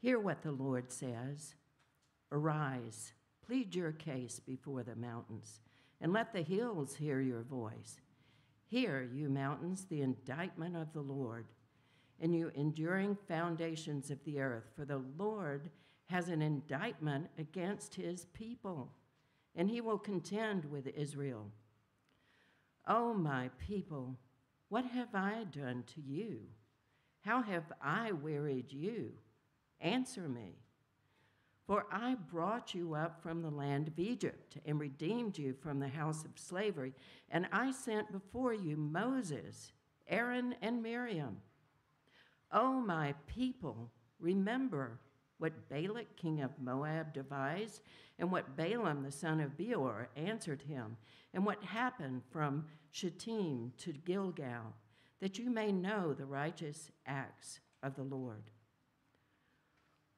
Hear what the Lord says Arise, plead your case before the mountains, and let the hills hear your voice. Hear, you mountains, the indictment of the Lord, and you enduring foundations of the earth, for the Lord has an indictment against his people, and he will contend with Israel. O oh, my people, what have I done to you? How have I wearied you? Answer me. For I brought you up from the land of Egypt and redeemed you from the house of slavery, and I sent before you Moses, Aaron, and Miriam. O oh, my people, remember what Balak, king of Moab, devised, and what Balaam, the son of Beor, answered him, and what happened from Shittim to Gilgal, that you may know the righteous acts of the Lord.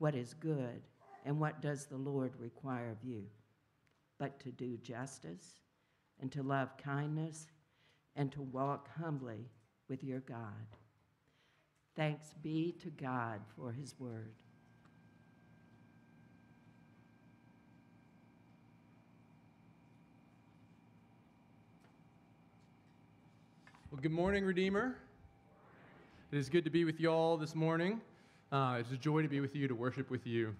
what is good, and what does the Lord require of you? But to do justice, and to love kindness, and to walk humbly with your God. Thanks be to God for his word. Well, good morning, Redeemer. It is good to be with you all this morning. Uh, it's a joy to be with you, to worship with you,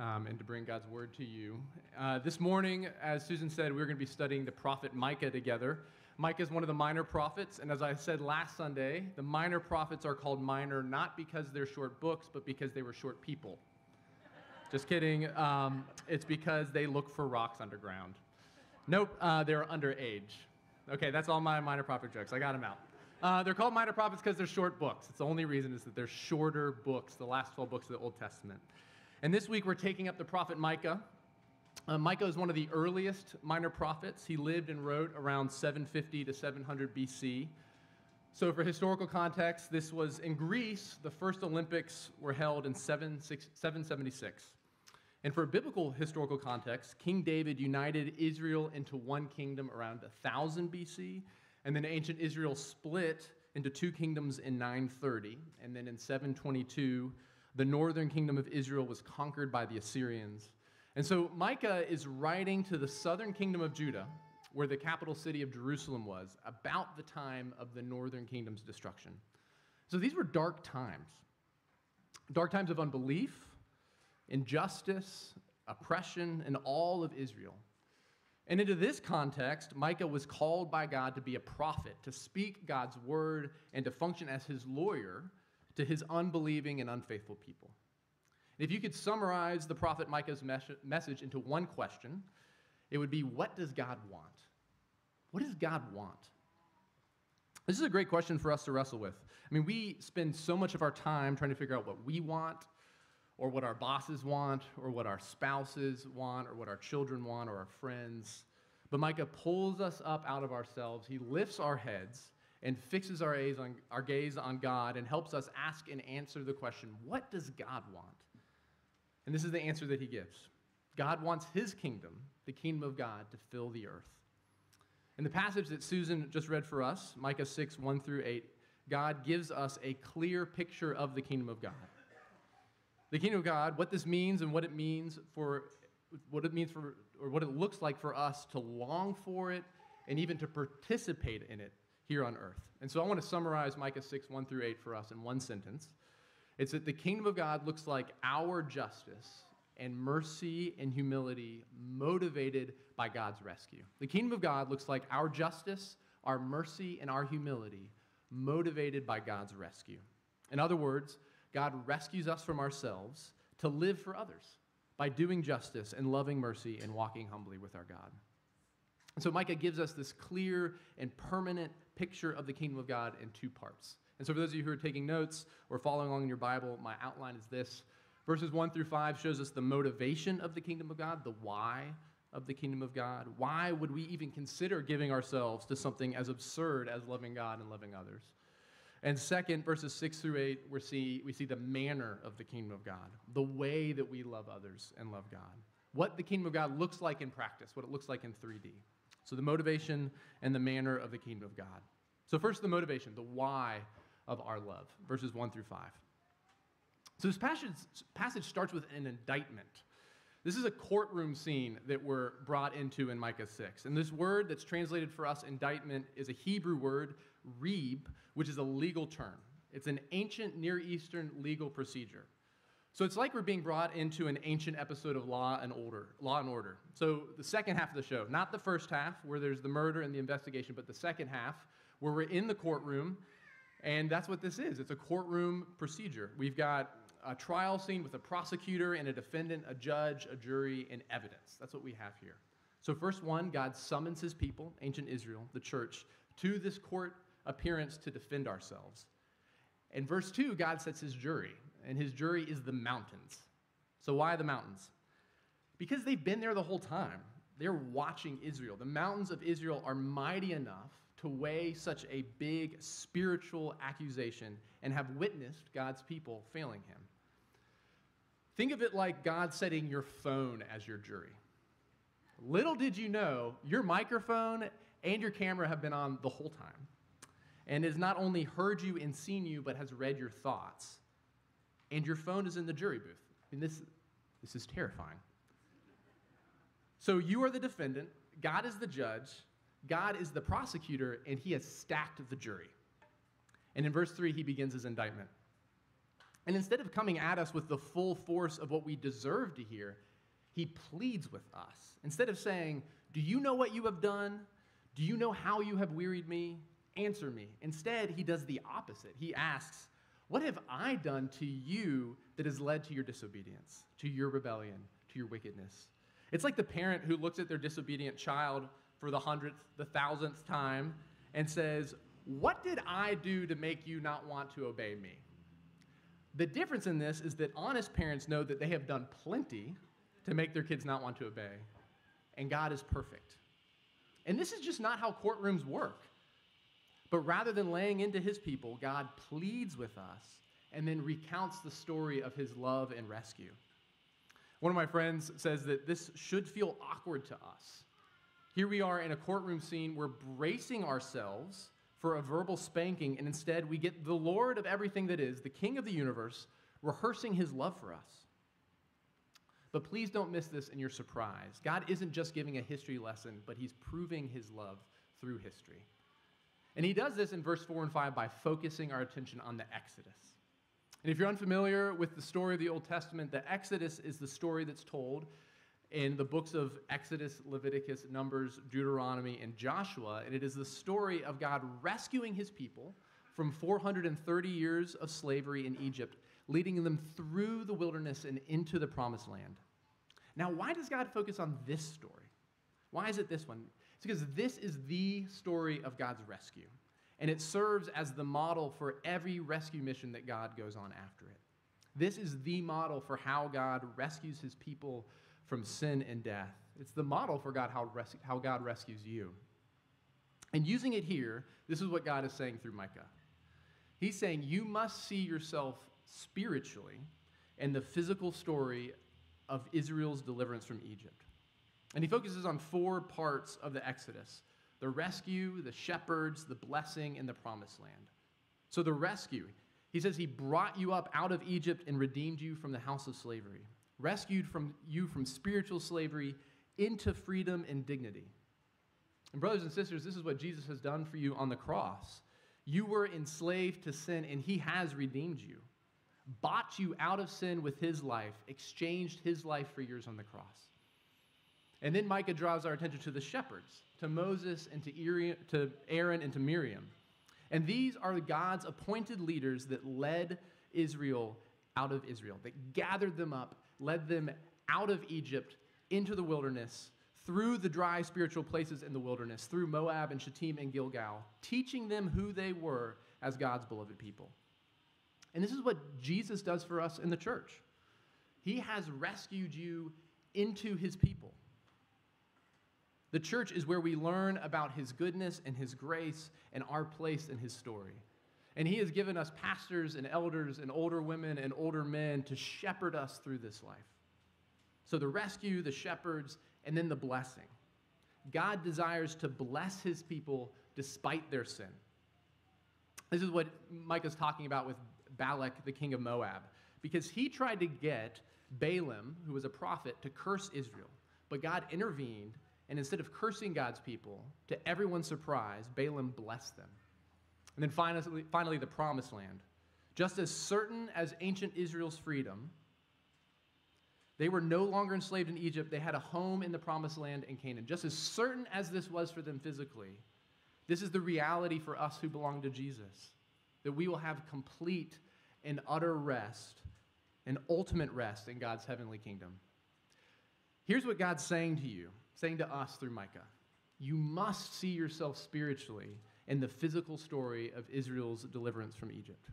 um, and to bring God's word to you. Uh, this morning, as Susan said, we're going to be studying the prophet Micah together. Micah is one of the minor prophets, and as I said last Sunday, the minor prophets are called minor not because they're short books, but because they were short people. Just kidding. Um, it's because they look for rocks underground. Nope, uh, they're underage. Okay, that's all my minor prophet jokes. I got them out. Uh, they're called minor prophets because they're short books. It's the only reason is that they're shorter books, the last 12 books of the Old Testament. And this week we're taking up the prophet Micah. Uh, Micah is one of the earliest minor prophets. He lived and wrote around 750 to 700 BC. So, for historical context, this was in Greece. The first Olympics were held in 776. And for biblical historical context, King David united Israel into one kingdom around 1000 BC, and then ancient Israel split into two kingdoms in 930, and then in 722, the northern kingdom of Israel was conquered by the Assyrians. And so Micah is writing to the southern kingdom of Judah, where the capital city of Jerusalem was, about the time of the northern kingdom's destruction. So these were dark times. Dark times of unbelief, injustice, oppression in all of Israel. And into this context, Micah was called by God to be a prophet, to speak God's word, and to function as his lawyer to his unbelieving and unfaithful people. if you could summarize the prophet Micah's mes- message into one question, it would be what does God want? What does God want? This is a great question for us to wrestle with. I mean, we spend so much of our time trying to figure out what we want or what our bosses want, or what our spouses want, or what our children want, or our friends. But Micah pulls us up out of ourselves. He lifts our heads and fixes our gaze, on, our gaze on God and helps us ask and answer the question what does God want? And this is the answer that he gives God wants his kingdom, the kingdom of God, to fill the earth. In the passage that Susan just read for us, Micah 6, 1 through 8, God gives us a clear picture of the kingdom of God the kingdom of God, what this means and what it means for what it means for or what it looks like for us to long for it and even to participate in it here on earth. And so I want to summarize Micah 6, 1 through 8 for us in one sentence. It's that the kingdom of God looks like our justice and mercy and humility motivated by God's rescue. The kingdom of God looks like our justice, our mercy, and our humility motivated by God's rescue. In other words, God rescues us from ourselves to live for others by doing justice and loving mercy and walking humbly with our God. And so Micah gives us this clear and permanent picture of the kingdom of God in two parts. And so, for those of you who are taking notes or following along in your Bible, my outline is this. Verses 1 through 5 shows us the motivation of the kingdom of God, the why of the kingdom of God. Why would we even consider giving ourselves to something as absurd as loving God and loving others? And second, verses 6 through 8, we see, we see the manner of the kingdom of God, the way that we love others and love God. What the kingdom of God looks like in practice, what it looks like in 3D. So, the motivation and the manner of the kingdom of God. So, first, the motivation, the why of our love, verses 1 through 5. So, this passage, passage starts with an indictment. This is a courtroom scene that we're brought into in Micah 6. And this word that's translated for us, indictment, is a Hebrew word, reeb, which is a legal term. It's an ancient Near Eastern legal procedure. So it's like we're being brought into an ancient episode of Law and Order. Law and Order. So the second half of the show, not the first half where there's the murder and the investigation, but the second half where we're in the courtroom, and that's what this is. It's a courtroom procedure. We've got a trial scene with a prosecutor and a defendant, a judge, a jury, and evidence. That's what we have here. So, first one, God summons his people, ancient Israel, the church, to this court appearance to defend ourselves. In verse 2, God sets his jury, and his jury is the mountains. So, why the mountains? Because they've been there the whole time. They're watching Israel. The mountains of Israel are mighty enough to weigh such a big spiritual accusation and have witnessed God's people failing him. Think of it like God setting your phone as your jury. Little did you know, your microphone and your camera have been on the whole time and has not only heard you and seen you, but has read your thoughts. And your phone is in the jury booth. I mean, this, this is terrifying. So you are the defendant, God is the judge, God is the prosecutor, and he has stacked the jury. And in verse 3, he begins his indictment. And instead of coming at us with the full force of what we deserve to hear, he pleads with us. Instead of saying, Do you know what you have done? Do you know how you have wearied me? Answer me. Instead, he does the opposite. He asks, What have I done to you that has led to your disobedience, to your rebellion, to your wickedness? It's like the parent who looks at their disobedient child for the hundredth, the thousandth time and says, What did I do to make you not want to obey me? The difference in this is that honest parents know that they have done plenty to make their kids not want to obey, and God is perfect. And this is just not how courtrooms work. But rather than laying into his people, God pleads with us and then recounts the story of his love and rescue. One of my friends says that this should feel awkward to us here we are in a courtroom scene. We're bracing ourselves for a verbal spanking, and instead we get the Lord of everything that is, the King of the universe, rehearsing his love for us. But please don't miss this in your surprise. God isn't just giving a history lesson, but he's proving his love through history. And he does this in verse 4 and 5 by focusing our attention on the Exodus. And if you're unfamiliar with the story of the Old Testament, the Exodus is the story that's told in the books of Exodus, Leviticus, Numbers, Deuteronomy, and Joshua. And it is the story of God rescuing his people from 430 years of slavery in Egypt, leading them through the wilderness and into the promised land. Now, why does God focus on this story? Why is it this one? It's because this is the story of God's rescue. And it serves as the model for every rescue mission that God goes on after it. This is the model for how God rescues his people from sin and death. It's the model for God how, res- how God rescues you. And using it here, this is what God is saying through Micah. He's saying you must see yourself spiritually in the physical story of Israel's deliverance from Egypt. And he focuses on four parts of the Exodus the rescue, the shepherds, the blessing, and the promised land. So, the rescue, he says he brought you up out of Egypt and redeemed you from the house of slavery rescued from you from spiritual slavery into freedom and dignity. And, brothers and sisters, this is what Jesus has done for you on the cross. You were enslaved to sin, and he has redeemed you, bought you out of sin with his life, exchanged his life for yours on the cross. And then Micah draws our attention to the shepherds, to Moses and to Aaron and to Miriam. And these are God's appointed leaders that led Israel out of Israel, that gathered them up led them out of Egypt into the wilderness, through the dry spiritual places in the wilderness, through Moab and Shittim and Gilgal, teaching them who they were as God's beloved people. And this is what Jesus does for us in the church. He has rescued you into his people. The church is where we learn about his goodness and his grace and our place in his story. And he has given us pastors and elders and older women and older men to shepherd us through this life. So the rescue, the shepherds, and then the blessing. God desires to bless his people despite their sin. This is what Micah's talking about with Balak, the king of Moab, because he tried to get Balaam, who was a prophet, to curse Israel. But God intervened, and instead of cursing God's people, to everyone's surprise, Balaam blessed them. And then finally, finally the promised land. Just as certain as ancient Israel's freedom, they were no longer enslaved in Egypt. They had a home in the promised land in Canaan. Just as certain as this was for them physically, this is the reality for us who belong to Jesus that we will have complete and utter rest and ultimate rest in God's heavenly kingdom. Here's what God's saying to you, saying to us through Micah You must see yourself spiritually in the physical story of Israel's deliverance from Egypt.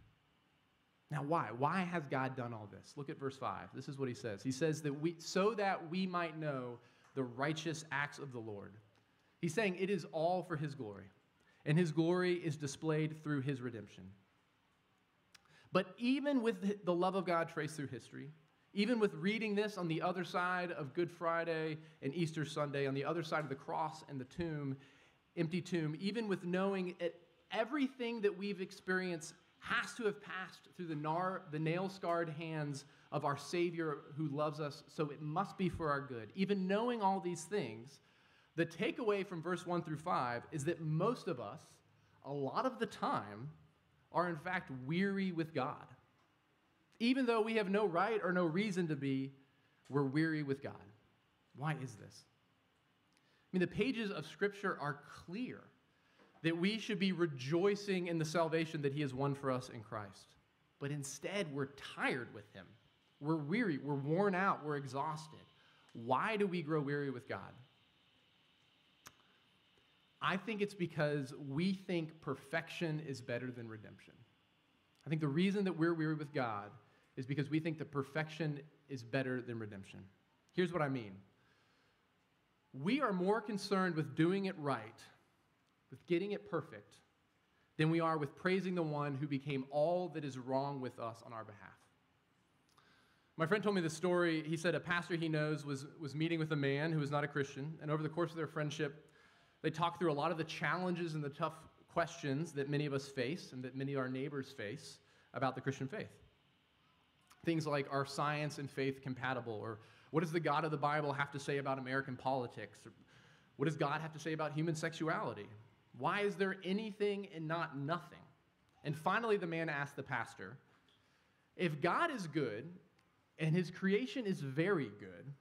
Now, why? Why has God done all this? Look at verse 5. This is what he says. He says that we so that we might know the righteous acts of the Lord. He's saying it is all for his glory, and his glory is displayed through his redemption. But even with the love of God traced through history, even with reading this on the other side of Good Friday and Easter Sunday, on the other side of the cross and the tomb, empty tomb, even with knowing it, everything that we've experienced has to have passed through the, the nail scarred hands of our Savior who loves us, so it must be for our good. Even knowing all these things, the takeaway from verse 1 through 5 is that most of us, a lot of the time, are in fact weary with God. Even though we have no right or no reason to be, we're weary with God. Why is this? I mean, the pages of Scripture are clear that we should be rejoicing in the salvation that He has won for us in Christ. But instead, we're tired with Him. We're weary, we're worn out, we're exhausted. Why do we grow weary with God? I think it's because we think perfection is better than redemption. I think the reason that we're weary with God is because we think that perfection is better than redemption. Here's what I mean we are more concerned with doing it right with getting it perfect than we are with praising the one who became all that is wrong with us on our behalf. My friend told me this story. He said a pastor he knows was, was meeting with a man who was not a Christian, and over the course of their friendship, they talked through a lot of the challenges and the tough questions that many of us face and that many of our neighbors face about the Christian faith. Things like are science and faith compatible? Or what does the God of the Bible have to say about American politics? Or what does God have to say about human sexuality? Why is there anything and not nothing? And finally, the man asked the pastor, If God is good and his creation is very good,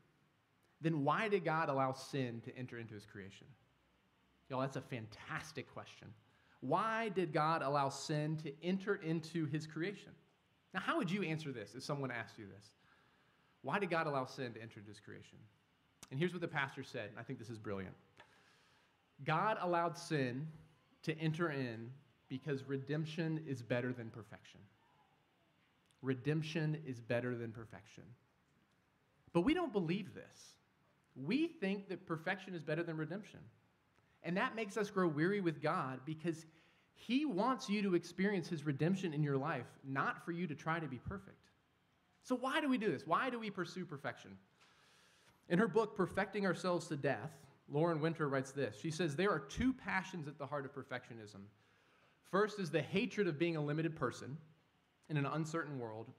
then why did God allow sin to enter into his creation? Y'all, that's a fantastic question. Why did God allow sin to enter into his creation? Now, how would you answer this if someone asked you this? Why did God allow sin to enter into his creation? And here's what the pastor said, and I think this is brilliant. God allowed sin to enter in because redemption is better than perfection. Redemption is better than perfection. But we don't believe this. We think that perfection is better than redemption. And that makes us grow weary with God because He wants you to experience His redemption in your life, not for you to try to be perfect. So, why do we do this? Why do we pursue perfection? In her book, Perfecting Ourselves to Death, Lauren Winter writes this. She says, There are two passions at the heart of perfectionism. First is the hatred of being a limited person in an uncertain world.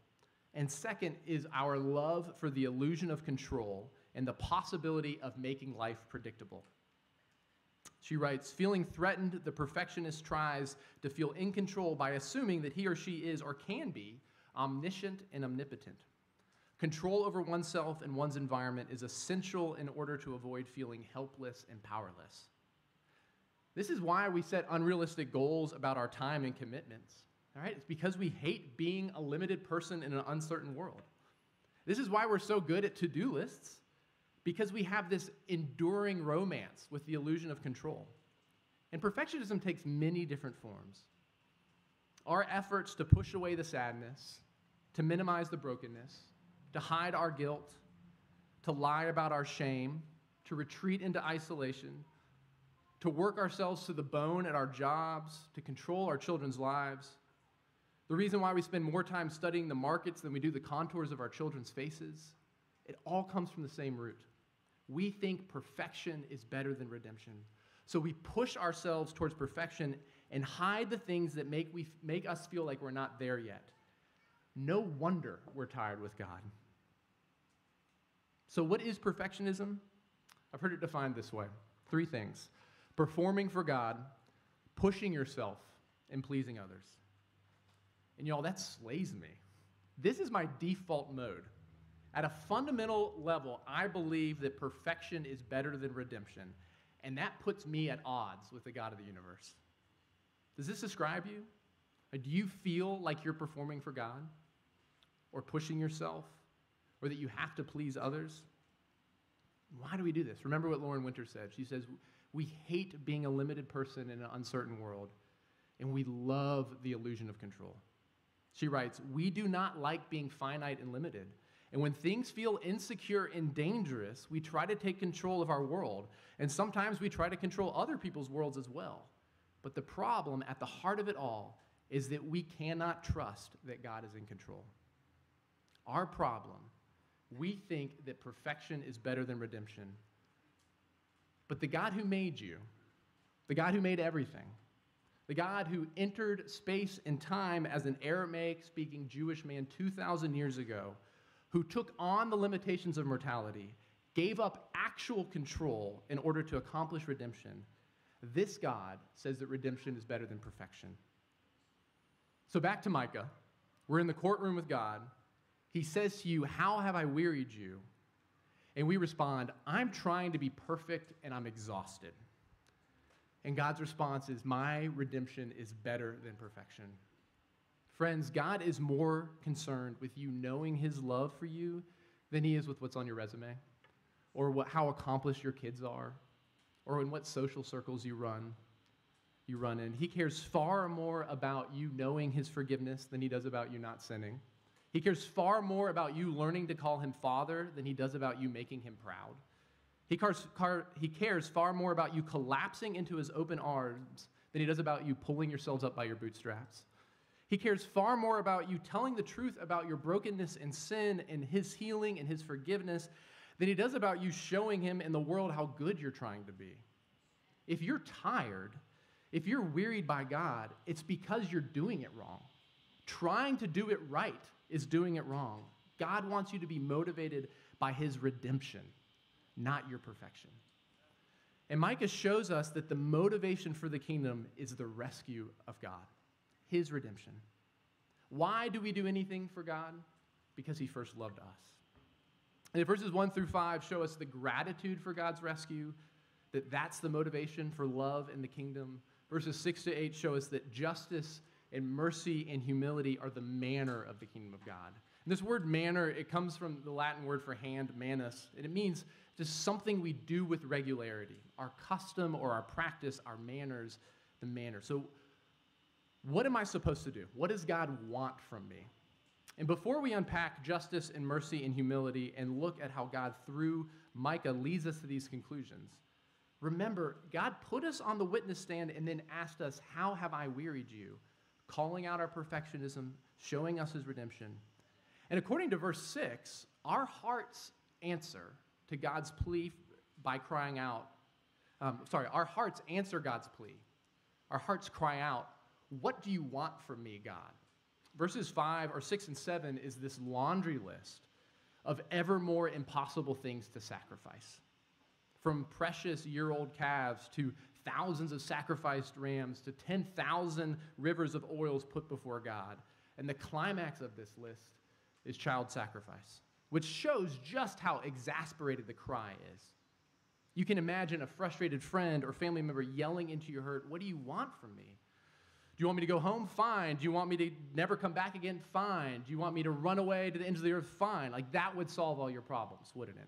And second is our love for the illusion of control and the possibility of making life predictable. She writes, feeling threatened, the perfectionist tries to feel in control by assuming that he or she is or can be omniscient and omnipotent. Control over oneself and one's environment is essential in order to avoid feeling helpless and powerless. This is why we set unrealistic goals about our time and commitments. All right? It's because we hate being a limited person in an uncertain world. This is why we're so good at to do lists, because we have this enduring romance with the illusion of control. And perfectionism takes many different forms. Our efforts to push away the sadness, to minimize the brokenness, to hide our guilt, to lie about our shame, to retreat into isolation, to work ourselves to the bone at our jobs, to control our children's lives. The reason why we spend more time studying the markets than we do the contours of our children's faces, it all comes from the same root. We think perfection is better than redemption. So we push ourselves towards perfection and hide the things that make, we, make us feel like we're not there yet. No wonder we're tired with God. So, what is perfectionism? I've heard it defined this way three things performing for God, pushing yourself, and pleasing others. And y'all, that slays me. This is my default mode. At a fundamental level, I believe that perfection is better than redemption, and that puts me at odds with the God of the universe. Does this describe you? Do you feel like you're performing for God or pushing yourself or that you have to please others? Why do we do this? Remember what Lauren Winter said. She says, We hate being a limited person in an uncertain world, and we love the illusion of control. She writes, We do not like being finite and limited. And when things feel insecure and dangerous, we try to take control of our world. And sometimes we try to control other people's worlds as well. But the problem at the heart of it all is that we cannot trust that God is in control. Our problem, we think that perfection is better than redemption. But the God who made you, the God who made everything, the God who entered space and time as an Aramaic speaking Jewish man 2,000 years ago, who took on the limitations of mortality, gave up actual control in order to accomplish redemption, this God says that redemption is better than perfection. So back to Micah. We're in the courtroom with God. He says to you, How have I wearied you? And we respond, I'm trying to be perfect and I'm exhausted. And God's response is, My redemption is better than perfection. Friends, God is more concerned with you knowing his love for you than he is with what's on your resume or what, how accomplished your kids are or in what social circles you run you run in. He cares far more about you knowing his forgiveness than he does about you not sinning. He cares far more about you learning to call him father than he does about you making him proud. He cares, he cares far more about you collapsing into his open arms than he does about you pulling yourselves up by your bootstraps. He cares far more about you telling the truth about your brokenness and sin and his healing and his forgiveness than he does about you showing him in the world how good you're trying to be. If you're tired, if you're wearied by God, it's because you're doing it wrong. Trying to do it right is doing it wrong. God wants you to be motivated by his redemption, not your perfection. And Micah shows us that the motivation for the kingdom is the rescue of God his redemption. Why do we do anything for God? Because he first loved us. And verses 1 through 5 show us the gratitude for God's rescue, that that's the motivation for love in the kingdom. Verses 6 to 8 show us that justice and mercy and humility are the manner of the kingdom of God. And this word manner, it comes from the Latin word for hand, manus, and it means just something we do with regularity. Our custom or our practice, our manners, the manner. So what am I supposed to do? What does God want from me? And before we unpack justice and mercy and humility and look at how God, through Micah, leads us to these conclusions, remember, God put us on the witness stand and then asked us, How have I wearied you? Calling out our perfectionism, showing us his redemption. And according to verse 6, our heart's answer to God's plea by crying out, um, sorry, our hearts answer God's plea. Our hearts cry out, what do you want from me, God? Verses 5 or 6 and 7 is this laundry list of ever more impossible things to sacrifice. From precious year old calves to thousands of sacrificed rams to 10,000 rivers of oils put before God. And the climax of this list is child sacrifice, which shows just how exasperated the cry is. You can imagine a frustrated friend or family member yelling into your hurt, What do you want from me? Do you want me to go home? Fine. Do you want me to never come back again? Fine. Do you want me to run away to the ends of the earth? Fine. Like that would solve all your problems, wouldn't it?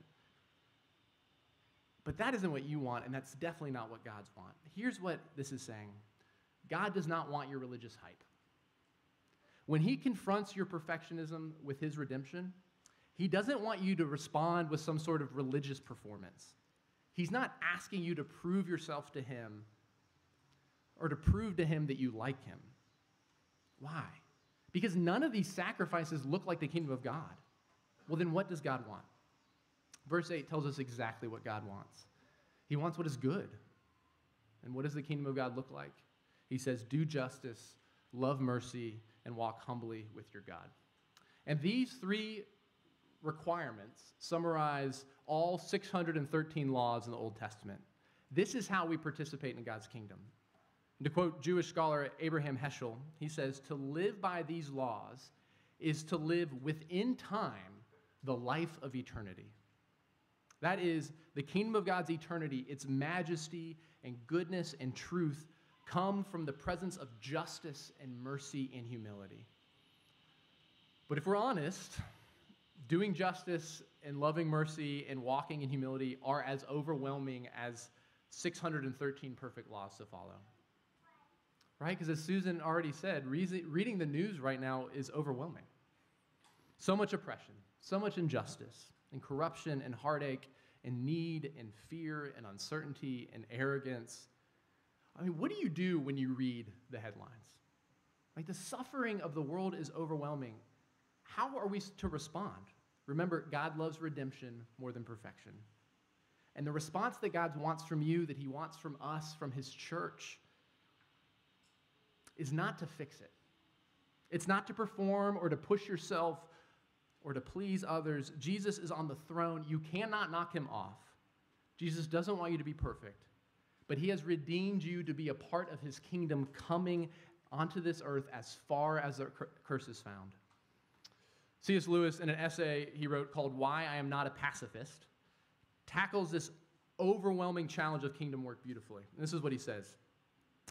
But that isn't what you want, and that's definitely not what God's want. Here's what this is saying God does not want your religious hype. When He confronts your perfectionism with His redemption, He doesn't want you to respond with some sort of religious performance. He's not asking you to prove yourself to Him or to prove to Him that you like Him. Why? Because none of these sacrifices look like the kingdom of God. Well, then what does God want? Verse 8 tells us exactly what God wants. He wants what is good. And what does the kingdom of God look like? He says, Do justice, love mercy, and walk humbly with your God. And these three requirements summarize all 613 laws in the Old Testament. This is how we participate in God's kingdom. And to quote Jewish scholar Abraham Heschel, he says, To live by these laws is to live within time the life of eternity. That is, the kingdom of God's eternity, its majesty and goodness and truth come from the presence of justice and mercy and humility. But if we're honest, doing justice and loving mercy and walking in humility are as overwhelming as 613 perfect laws to follow. Right? Because as Susan already said, reading the news right now is overwhelming. So much oppression, so much injustice, and corruption, and heartache, and need, and fear, and uncertainty, and arrogance. I mean, what do you do when you read the headlines? Like, the suffering of the world is overwhelming. How are we to respond? Remember, God loves redemption more than perfection. And the response that God wants from you, that He wants from us, from His church, is not to fix it. It's not to perform or to push yourself or to please others. Jesus is on the throne. You cannot knock him off. Jesus doesn't want you to be perfect, but he has redeemed you to be a part of his kingdom coming onto this earth as far as the curse is found. C.S. Lewis, in an essay he wrote called Why I Am Not a Pacifist, tackles this overwhelming challenge of kingdom work beautifully. And this is what he says.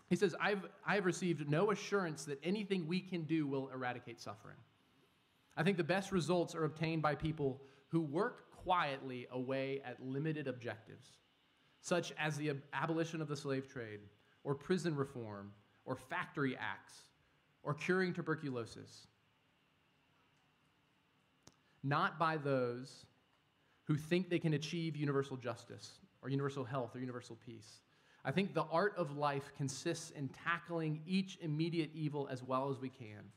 He says, I've, I've received no assurance that anything we can do will eradicate suffering. I think the best results are obtained by people who work quietly away at limited objectives, such as the abolition of the slave trade, or prison reform, or factory acts, or curing tuberculosis. Not by those who think they can achieve universal justice, or universal health, or universal peace. I think the art of life consists in tackling each immediate evil as well as we can.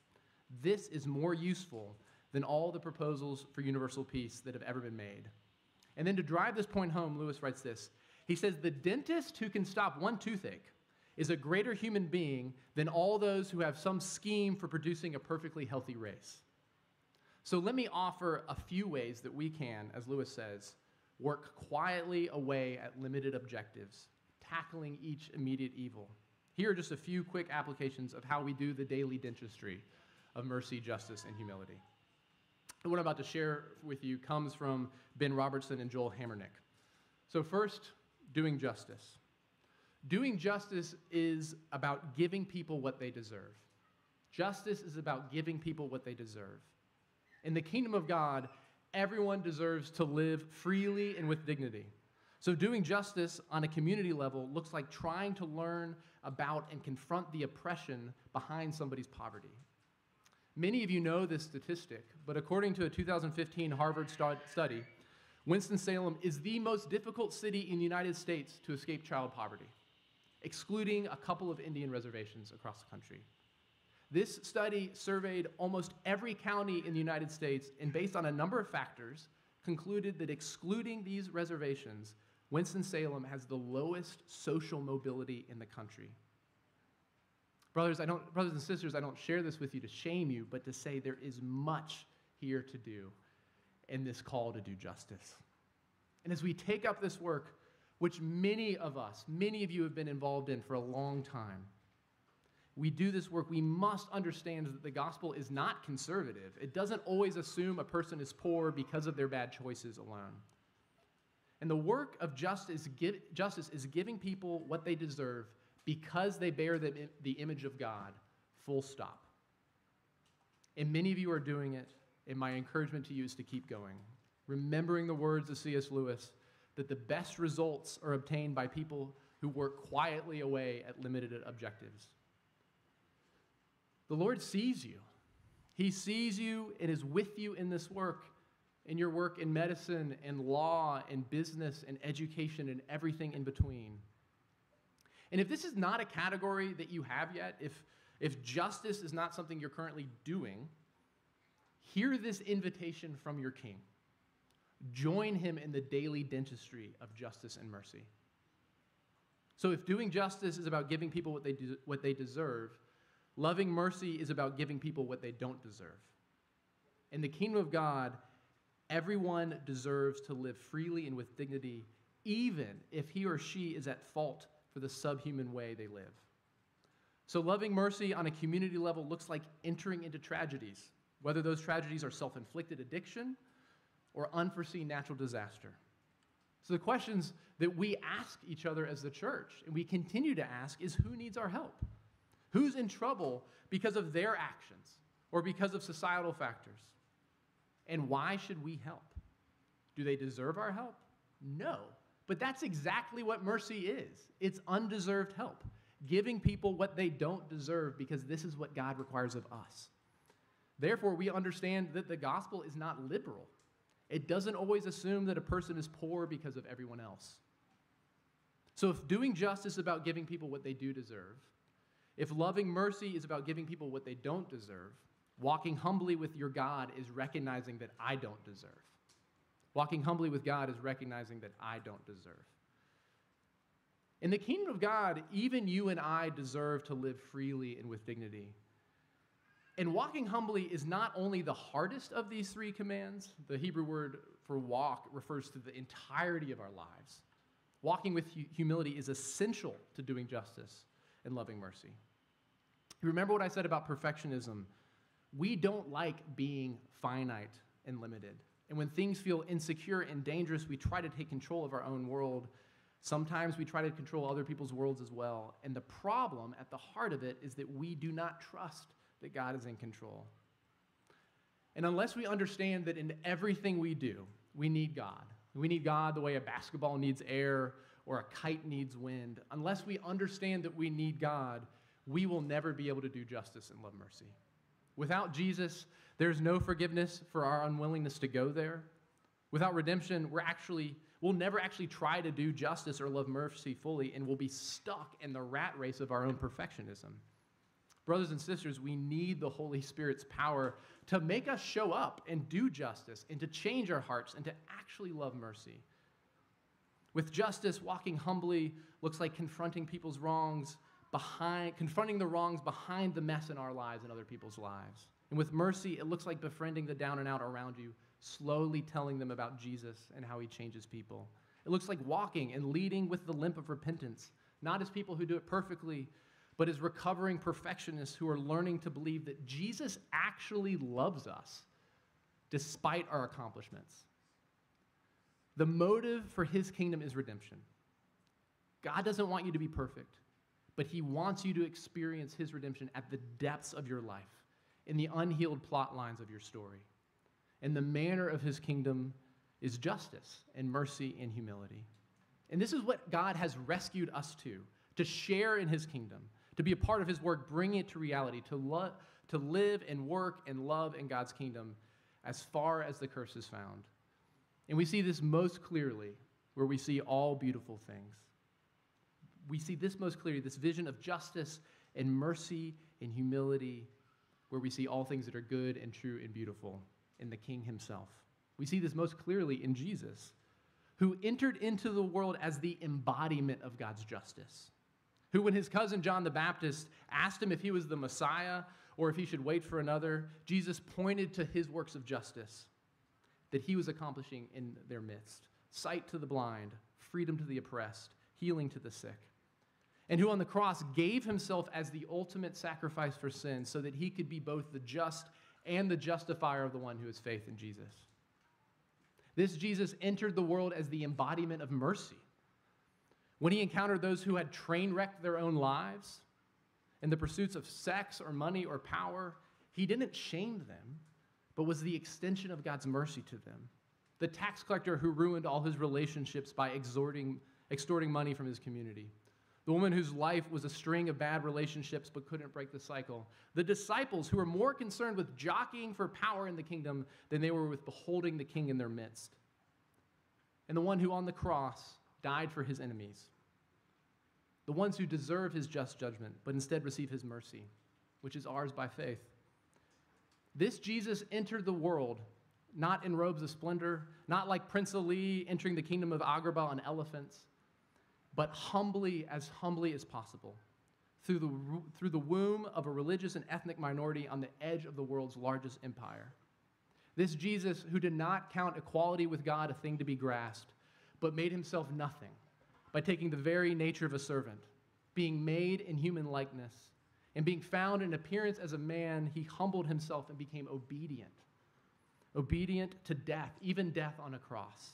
This is more useful than all the proposals for universal peace that have ever been made. And then to drive this point home, Lewis writes this He says, The dentist who can stop one toothache is a greater human being than all those who have some scheme for producing a perfectly healthy race. So let me offer a few ways that we can, as Lewis says, work quietly away at limited objectives, tackling each immediate evil. Here are just a few quick applications of how we do the daily dentistry of mercy, justice, and humility what I'm about to share with you comes from Ben Robertson and Joel Hammernick. So, first, doing justice. Doing justice is about giving people what they deserve. Justice is about giving people what they deserve. In the kingdom of God, everyone deserves to live freely and with dignity. So, doing justice on a community level looks like trying to learn about and confront the oppression behind somebody's poverty. Many of you know this statistic, but according to a 2015 Harvard study, Winston-Salem is the most difficult city in the United States to escape child poverty, excluding a couple of Indian reservations across the country. This study surveyed almost every county in the United States and, based on a number of factors, concluded that excluding these reservations, Winston-Salem has the lowest social mobility in the country. Brothers, I don't, brothers and sisters, I don't share this with you to shame you, but to say there is much here to do in this call to do justice. And as we take up this work, which many of us, many of you have been involved in for a long time, we do this work, we must understand that the gospel is not conservative. It doesn't always assume a person is poor because of their bad choices alone. And the work of justice, justice is giving people what they deserve because they bear the, the image of God, full stop. And many of you are doing it, and my encouragement to you is to keep going. Remembering the words of C.S. Lewis that the best results are obtained by people who work quietly away at limited objectives. The Lord sees you. He sees you and is with you in this work. In your work in medicine and law and business and education and everything in between. And if this is not a category that you have yet, if, if justice is not something you're currently doing, hear this invitation from your king. Join him in the daily dentistry of justice and mercy. So, if doing justice is about giving people what they, do, what they deserve, loving mercy is about giving people what they don't deserve. In the kingdom of God, everyone deserves to live freely and with dignity, even if he or she is at fault for the subhuman way they live. So, loving mercy on a community level looks like entering into tragedies, whether those tragedies are self inflicted addiction or unforeseen natural disaster. So, the questions that we ask each other as the church, and we continue to ask, is who needs our help? Who's in trouble because of their actions or because of societal factors? And why should we help? Do they deserve our help? No. But that's exactly what mercy is it's undeserved help, giving people what they don't deserve because this is what God requires of us. Therefore, we understand that the gospel is not liberal. It doesn't always assume that a person is poor because of everyone else. So, if doing justice is about giving people what they do deserve, if loving mercy is about giving people what they don't deserve, walking humbly with your God is recognizing that I don't deserve. Walking humbly with God is recognizing that I don't deserve. In the kingdom of God, even you and I deserve to live freely and with dignity. And walking humbly is not only the hardest of these three commands, the Hebrew word for walk refers to the entirety of our lives. Walking with humility is essential to doing justice and loving mercy. Remember what I said about perfectionism? We don't like being finite and limited. And when things feel insecure and dangerous, we try to take control of our own world. Sometimes we try to control other people's worlds as well. And the problem at the heart of it is that we do not trust that God is in control. And unless we understand that in everything we do, we need God, we need God the way a basketball needs air or a kite needs wind. Unless we understand that we need God, we will never be able to do justice and love mercy. Without Jesus, there's no forgiveness for our unwillingness to go there. Without redemption, we're actually we'll never actually try to do justice or love mercy fully and we'll be stuck in the rat race of our own perfectionism. Brothers and sisters, we need the Holy Spirit's power to make us show up and do justice and to change our hearts and to actually love mercy. With justice, walking humbly looks like confronting people's wrongs behind, confronting the wrongs behind the mess in our lives and other people's lives. And with mercy, it looks like befriending the down and out around you, slowly telling them about Jesus and how he changes people. It looks like walking and leading with the limp of repentance, not as people who do it perfectly, but as recovering perfectionists who are learning to believe that Jesus actually loves us despite our accomplishments. The motive for his kingdom is redemption. God doesn't want you to be perfect, but he wants you to experience his redemption at the depths of your life, in the unhealed plot lines of your story. And the manner of his kingdom is justice and mercy and humility. And this is what God has rescued us to, to share in his kingdom to be a part of his work, bring it to reality, to, lo- to live and work and love in God's kingdom as far as the curse is found. And we see this most clearly where we see all beautiful things. We see this most clearly, this vision of justice and mercy and humility, where we see all things that are good and true and beautiful in the King himself. We see this most clearly in Jesus, who entered into the world as the embodiment of God's justice who, when his cousin John the Baptist asked him if he was the Messiah or if he should wait for another, Jesus pointed to his works of justice that he was accomplishing in their midst sight to the blind, freedom to the oppressed, healing to the sick. And who on the cross gave himself as the ultimate sacrifice for sin so that he could be both the just and the justifier of the one who has faith in Jesus. This Jesus entered the world as the embodiment of mercy when he encountered those who had train wrecked their own lives in the pursuits of sex or money or power, he didn't shame them, but was the extension of God's mercy to them. The tax collector who ruined all his relationships by extorting, extorting money from his community. The woman whose life was a string of bad relationships but couldn't break the cycle, the disciples who were more concerned with jockeying for power in the kingdom than they were with beholding the king in their midst, and the one who on the cross died for his enemies, the ones who deserve his just judgment but instead receive his mercy, which is ours by faith. This Jesus entered the world not in robes of splendor, not like Prince Ali entering the kingdom of Agrabah on elephants, but humbly, as humbly as possible, through the, through the womb of a religious and ethnic minority on the edge of the world's largest empire. This Jesus, who did not count equality with God a thing to be grasped, but made himself nothing by taking the very nature of a servant, being made in human likeness, and being found in appearance as a man, he humbled himself and became obedient obedient to death, even death on a cross.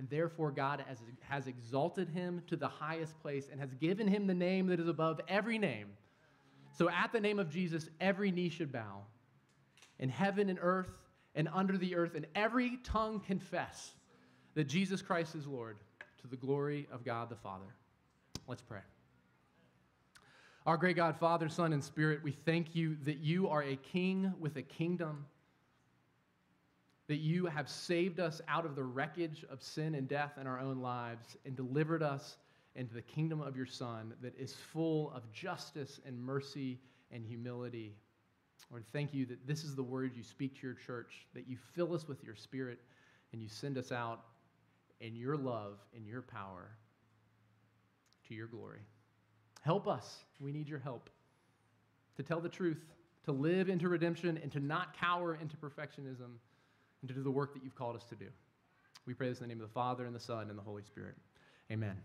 And therefore, God has, has exalted him to the highest place and has given him the name that is above every name. So, at the name of Jesus, every knee should bow in heaven and earth and under the earth, and every tongue confess that Jesus Christ is Lord to the glory of God the Father. Let's pray. Our great God, Father, Son, and Spirit, we thank you that you are a king with a kingdom that you have saved us out of the wreckage of sin and death in our own lives and delivered us into the kingdom of your Son that is full of justice and mercy and humility. Lord, thank you that this is the word you speak to your church, that you fill us with your spirit and you send us out in your love and your power to your glory. Help us. We need your help to tell the truth, to live into redemption, and to not cower into perfectionism and to do the work that you've called us to do. We pray this in the name of the Father, and the Son, and the Holy Spirit. Amen.